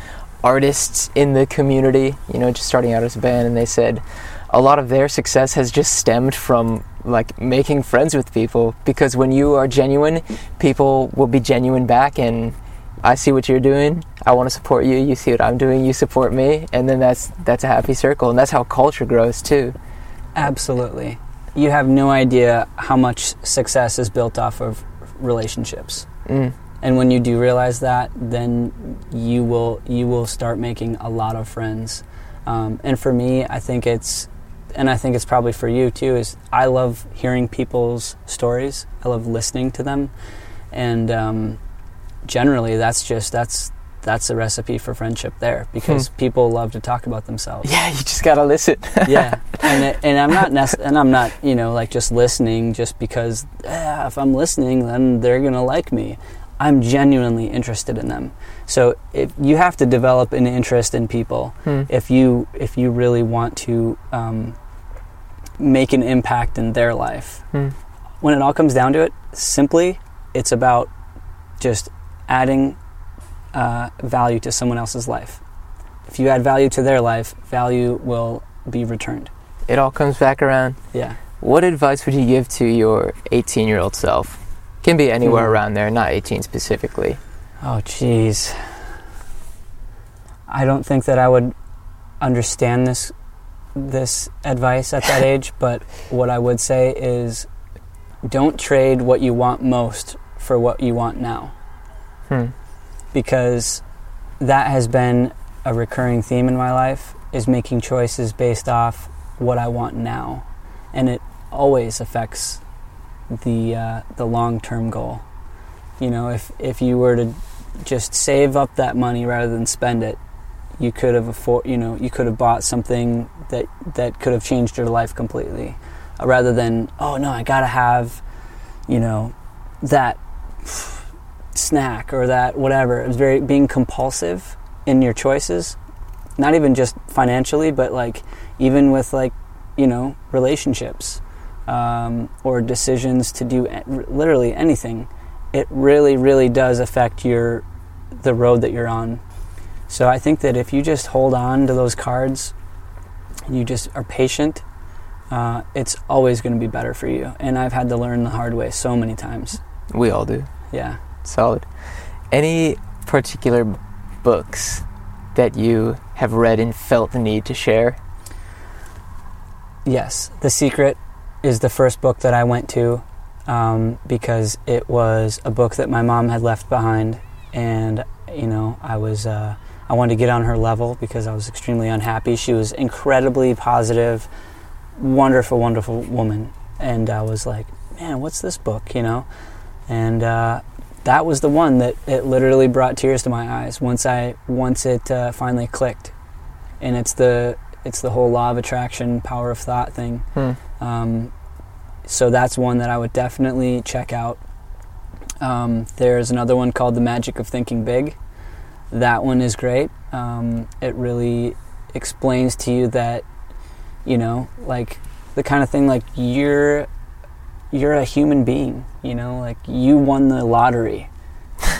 artists in the community. You know, just starting out as a band, and they said a lot of their success has just stemmed from like making friends with people because when you are genuine people will be genuine back and I see what you're doing I want to support you you see what I'm doing you support me and then that's that's a happy circle and that's how culture grows too Absolutely. You have no idea how much success is built off of relationships. mm. And when you do realize that, then you will you will start making a lot of friends. Um, and for me, I think it's, and I think it's probably for you too. Is I love hearing people's stories. I love listening to them, and um, generally, that's just that's that's a recipe for friendship there because people love to talk about themselves yeah you just gotta listen yeah, and it, and I'm not nec- and I'm not you know like just listening just because eh, if I'm listening then they're gonna like me. I'm genuinely interested in them. So if you have to develop an interest in people Hmm. if you if you really want to um, make an impact in their life. Hmm. When it all comes down to it, simply it's about just adding uh, value to someone else's life. If you add value to their life, value will be returned. it all comes back around Yeah. what advice would you give to your 18 year old self can be anywhere Hmm. around there not 18 specifically Oh, jeez. I don't think that I would understand this this advice at that age, but what I would say is don't trade what you want most for what you want now. Hmm. because that has been a recurring theme in my life is making choices based off what I want now. And it always affects the uh, the long-term goal. You know if if you were to just save up that money rather than spend it you could have afford you know you could have bought something that that could have changed your life completely uh, rather than oh no I got to have you know that snack or that whatever. It's very being compulsive in your choices not even just financially but like even with like you know relationships um, or decisions to do literally anything. It really really does affect your the road that you're on so i think that if you just hold on to those cards and you just are patient uh, it's always going to be better for you. And i've had to learn the hard way so many times. We all do. Yeah. Solid. Any particular books that you have read and felt the need to share? Yes, The Secret is the first book that I went to um, because it was a book that my mom had left behind, and you know I was uh, I wanted to get on her level because I was extremely unhappy. She was incredibly positive, wonderful, wonderful woman, and I was like, man, what's this book? You know, and uh, that was the one that it literally brought tears to my eyes once I once it uh, finally clicked, and it's the it's the whole law of attraction, power of thought thing. Hmm. Um, so that's one that I would definitely check out. Um, there's another one called The Magic of Thinking Big. That one is great. Um, it really explains to you that, you know, like the kind of thing like you're you're a human being. You know, like you won the lottery.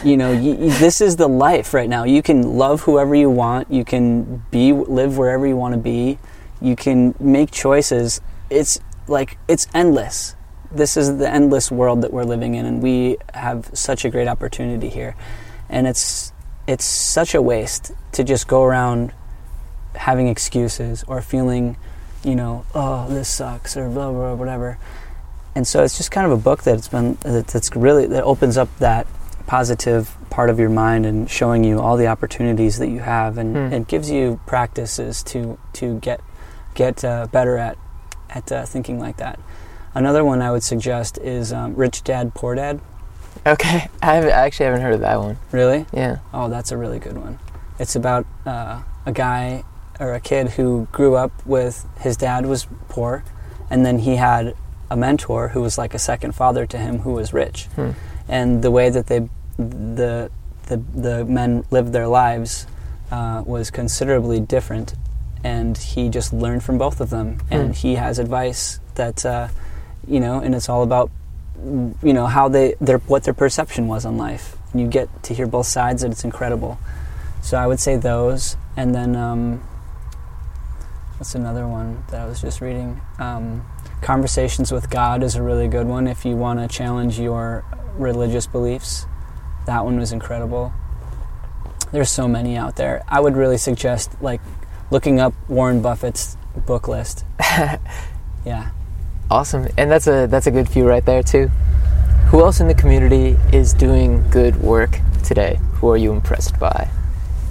you know, you, this is the life right now. You can love whoever you want. You can be live wherever you want to be. You can make choices. It's like it's endless. This is the endless world that we're living in, and we have such a great opportunity here. And it's it's such a waste to just go around having excuses or feeling, you know, oh this sucks or blah blah whatever. And so it's just kind of a book that's been that's really that opens up that positive part of your mind and showing you all the opportunities that you have and, and gives you practices to to get get uh, better at at uh, thinking like that. Another one I would suggest is um, Rich Dad Poor Dad. Okay, I, haven't, I actually haven't heard of that one. Really? Yeah. Oh, that's a really good one. It's about uh, a guy or a kid who grew up with his dad was poor, and then he had a mentor who was like a second father to him who was rich. Hmm. and the way that they the the, the men lived their lives uh, was considerably different and he just learned from both of them and he has advice that uh, you know and it's all about you know how they their what their perception was on life. And you get to hear both sides and it's incredible. So i would say those. And then um, what's another one that i was just reading? Um, conversations with god is a really good one if you want to challenge your religious beliefs. That one was incredible. There's so many out there. I would really suggest like looking up warren buffett's book list. Yeah Awesome, and that's a that's a good few right there too. Who else in the community is doing good work today? Who are you impressed by?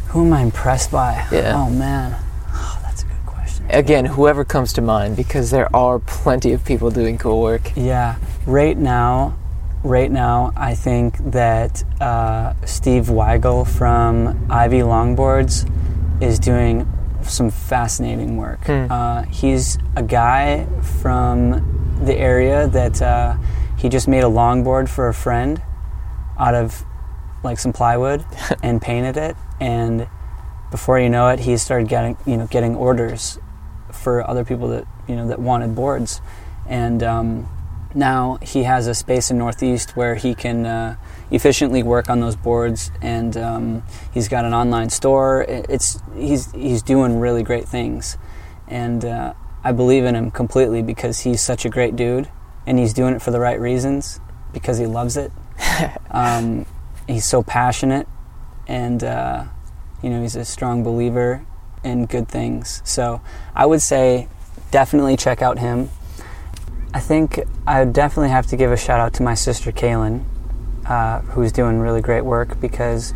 Who am I impressed by? Yeah. Oh man, oh, that's a good question. Again, whoever comes to mind, because there are plenty of people doing cool work. Yeah, right now, right now, I think that uh, Steve Weigel from Ivy Longboards is doing some fascinating work. Hmm. Uh, he's a guy from the area that uh, he just made a longboard for a friend out of like some plywood and painted it and before you know it he started getting you know getting orders for other people that you know that wanted boards and um, now he has a space in northeast where he can uh, efficiently work on those boards and um, he's got an online store. It's he's he's doing really great things. And uh, I believe in him completely because he's such a great dude and he's doing it for the right reasons because he loves it. Um, he's so passionate and uh, you know he's a strong believer in good things. So I would say definitely check out him I think I definitely have to give a shout out to my sister Kaylin, uh, who's doing really great work because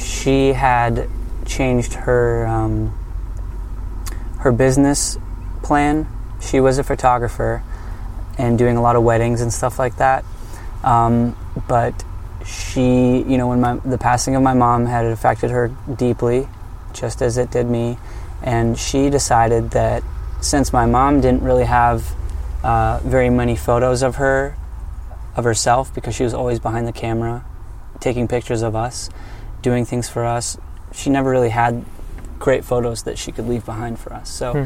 she had changed her um, her business plan. She was a photographer and doing a lot of weddings and stuff like that. Um, but she, you know, when my, the passing of my mom had affected her deeply, just as it did me, and she decided that since my mom didn't really have uh, very many photos of her, of herself, because she was always behind the camera, taking pictures of us, doing things for us, she never really had great photos that she could leave behind for us. So. Hmm.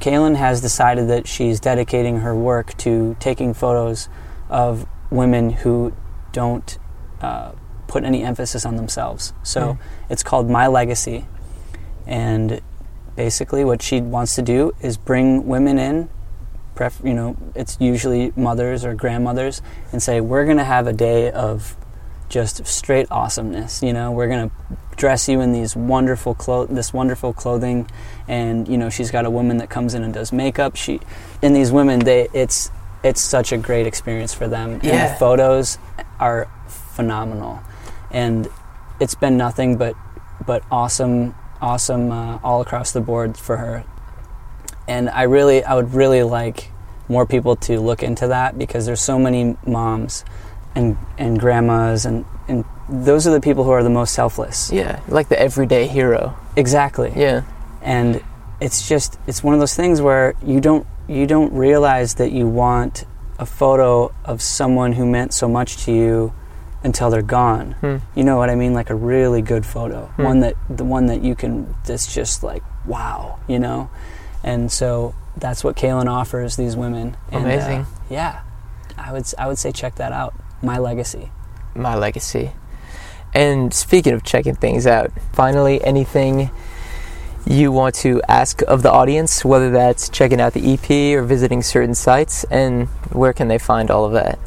Kaylin has decided that she's dedicating her work to taking photos of women who don't uh, put any emphasis on themselves. So Mm. it's called My Legacy. And basically, what she wants to do is bring women in, pref- you know, it's usually mothers or grandmothers, and say, We're going to have a day of just straight awesomeness. You know, we're going to dress you in these wonderful clo- this wonderful clothing and you know she's got a woman that comes in and does makeup she and these women they it's it's such a great experience for them and Yeah. the photos are phenomenal and it's been nothing but but awesome awesome uh, all across the board for her and i really i would really like more people to look into that because there's so many moms and and grandmas and and those are the people who are the most selfless Yeah, like the everyday hero. exactly Yeah. and it's just it's one of those things where you don't you don't realize that you want a photo of someone who meant so much to you until they're gone Hmm. you know what i mean like a really good photo Hmm. one that the one that you can that's just like wow you know and so that's what Kaylin offers these women and, uh, Amazing. yeah i would i would say check that out my legacy My legacy. And speaking of checking things out, finally, anything you want to ask of the audience, whether that's checking out the EP or visiting certain sites, and where can they find all of that?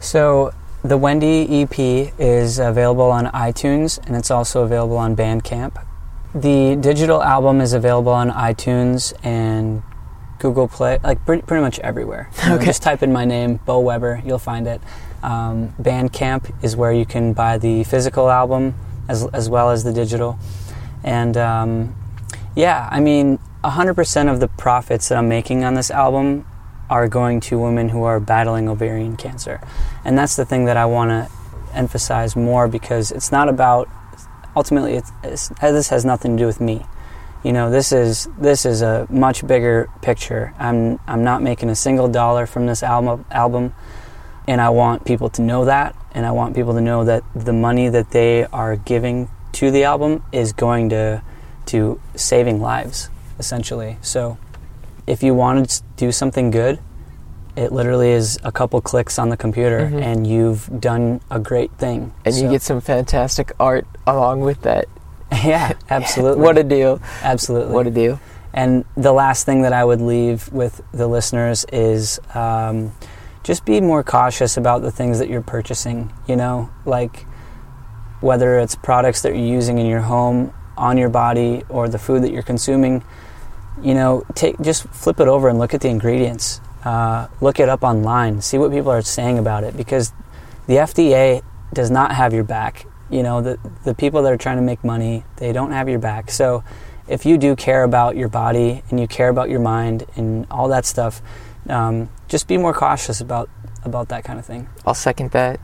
So the Wendy EP is available on iTunes and it's also available on Bandcamp. The digital album is available on iTunes and Google Play, like pretty, pretty much everywhere. You know, Okay. Just type in my name, Beau Weber, you'll find it. Um, Bandcamp is where you can buy the physical album as, as well as the digital. And um, yeah, I mean, 100% of the profits that I'm making on this album are going to women who are battling ovarian cancer. And that's the thing that I want to emphasize more because it's not about ultimately it's, it's, this has nothing to do with me. You know, this is this is a much bigger picture. I'm I'm not making a single dollar from this album album. and I want people to know that, and I want people to know that the money that they are giving to the album is going to to saving lives, essentially. So, if you want to do something good, it literally is a couple clicks on the computer, Mhm. and you've done a great thing. And you get some fantastic art along with that. yeah, absolutely. What a deal. absolutely. What a deal. And the last thing that I would leave with the listeners is um, just be more cautious about the things that you're purchasing. You know, like whether it's products that you're using in your home, on your body, or the food that you're consuming. You know, take just flip it over and look at the ingredients. Uh, look it up online. See what people are saying about it because the FDA does not have your back. You know, the the people that are trying to make money, they don't have your back. So if you do care about your body and you care about your mind and all that stuff, um, just be more cautious about about that kind of thing. I'll second that.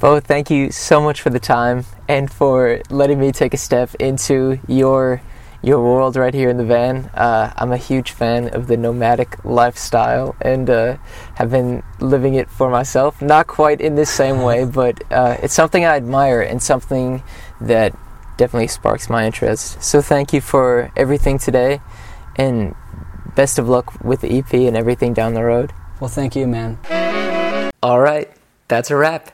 Beau, thank you so much for the time and for letting me take a step into your your world right here in the van. Uh, I'm a huge fan of the nomadic lifestyle and uh, have been living it for myself. Not quite in the same way, but uh, it's something I admire and something that definitely sparks my interest. So thank you for everything today, and best of luck with the EP and everything down the road. Well, thank you, man. All right, that's a wrap.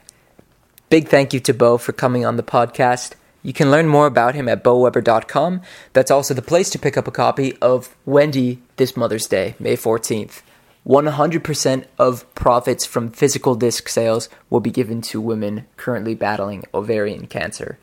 Big thank you to Beau for coming on the podcast. You can learn more about him at beauweber.com. That's also the place to pick up a copy of Wendy this Mother's Day, May 14th. 100% of profits from physical disc sales will be given to women currently battling ovarian cancer.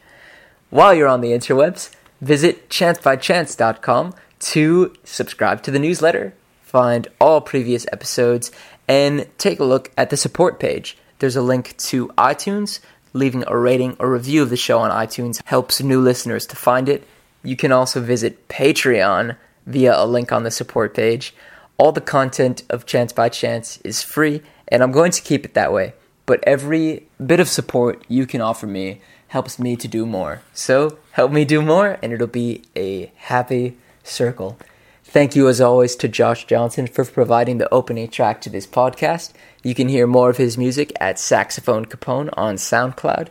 While you're on the interwebs, visit chancebychance.com to subscribe to the newsletter, find all previous episodes, and take a look at the support page. There's a link to iTunes. Leaving a rating or review of the show on iTunes helps new listeners to find it. You can also visit Patreon via a link on the support page. All the content of Chance by Chance is free, and I'm going to keep it that way. But every bit of support you can offer me helps me to do more. So help me do more, and it'll be a happy circle. Thank you, as always, to Josh Johnson for providing the opening track to this podcast. You can hear more of his music at Saxophone Capone on SoundCloud.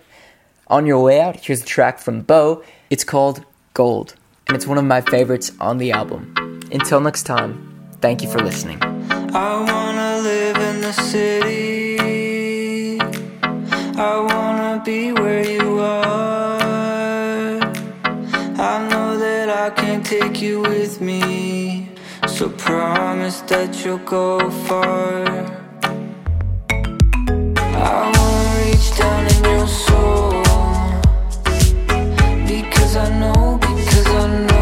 On your way out, here's a track from Beau. It's called Gold, and it's one of my favorites on the album. Until next time, thank you for listening. I wanna live in the city. I wanna be where you are. I know that I can take you with me. So promise that you'll go far. I wanna reach down in your soul. Because I know, because I know.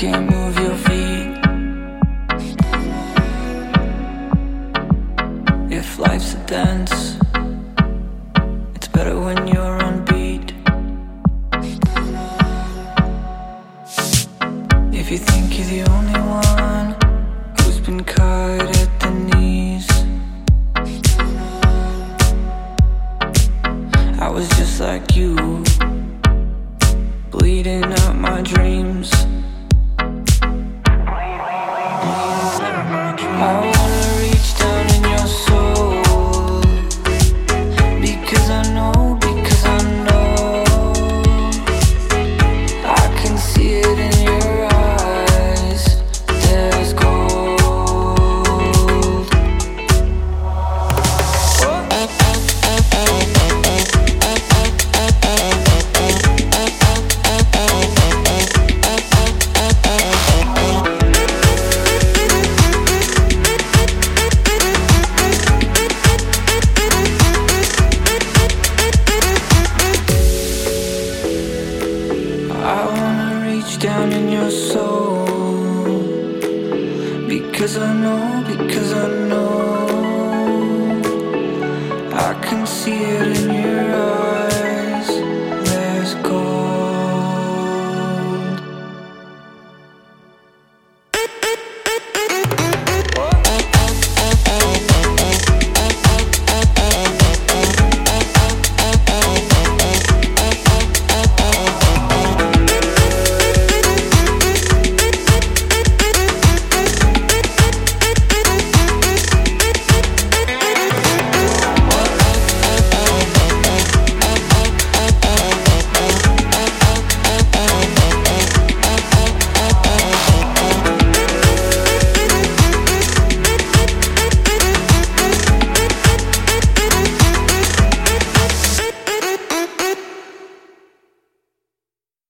Can't move your feet. If life's a dance, it's better when you're on beat. If you think you're the only one who's been cut at the knees, I was just like you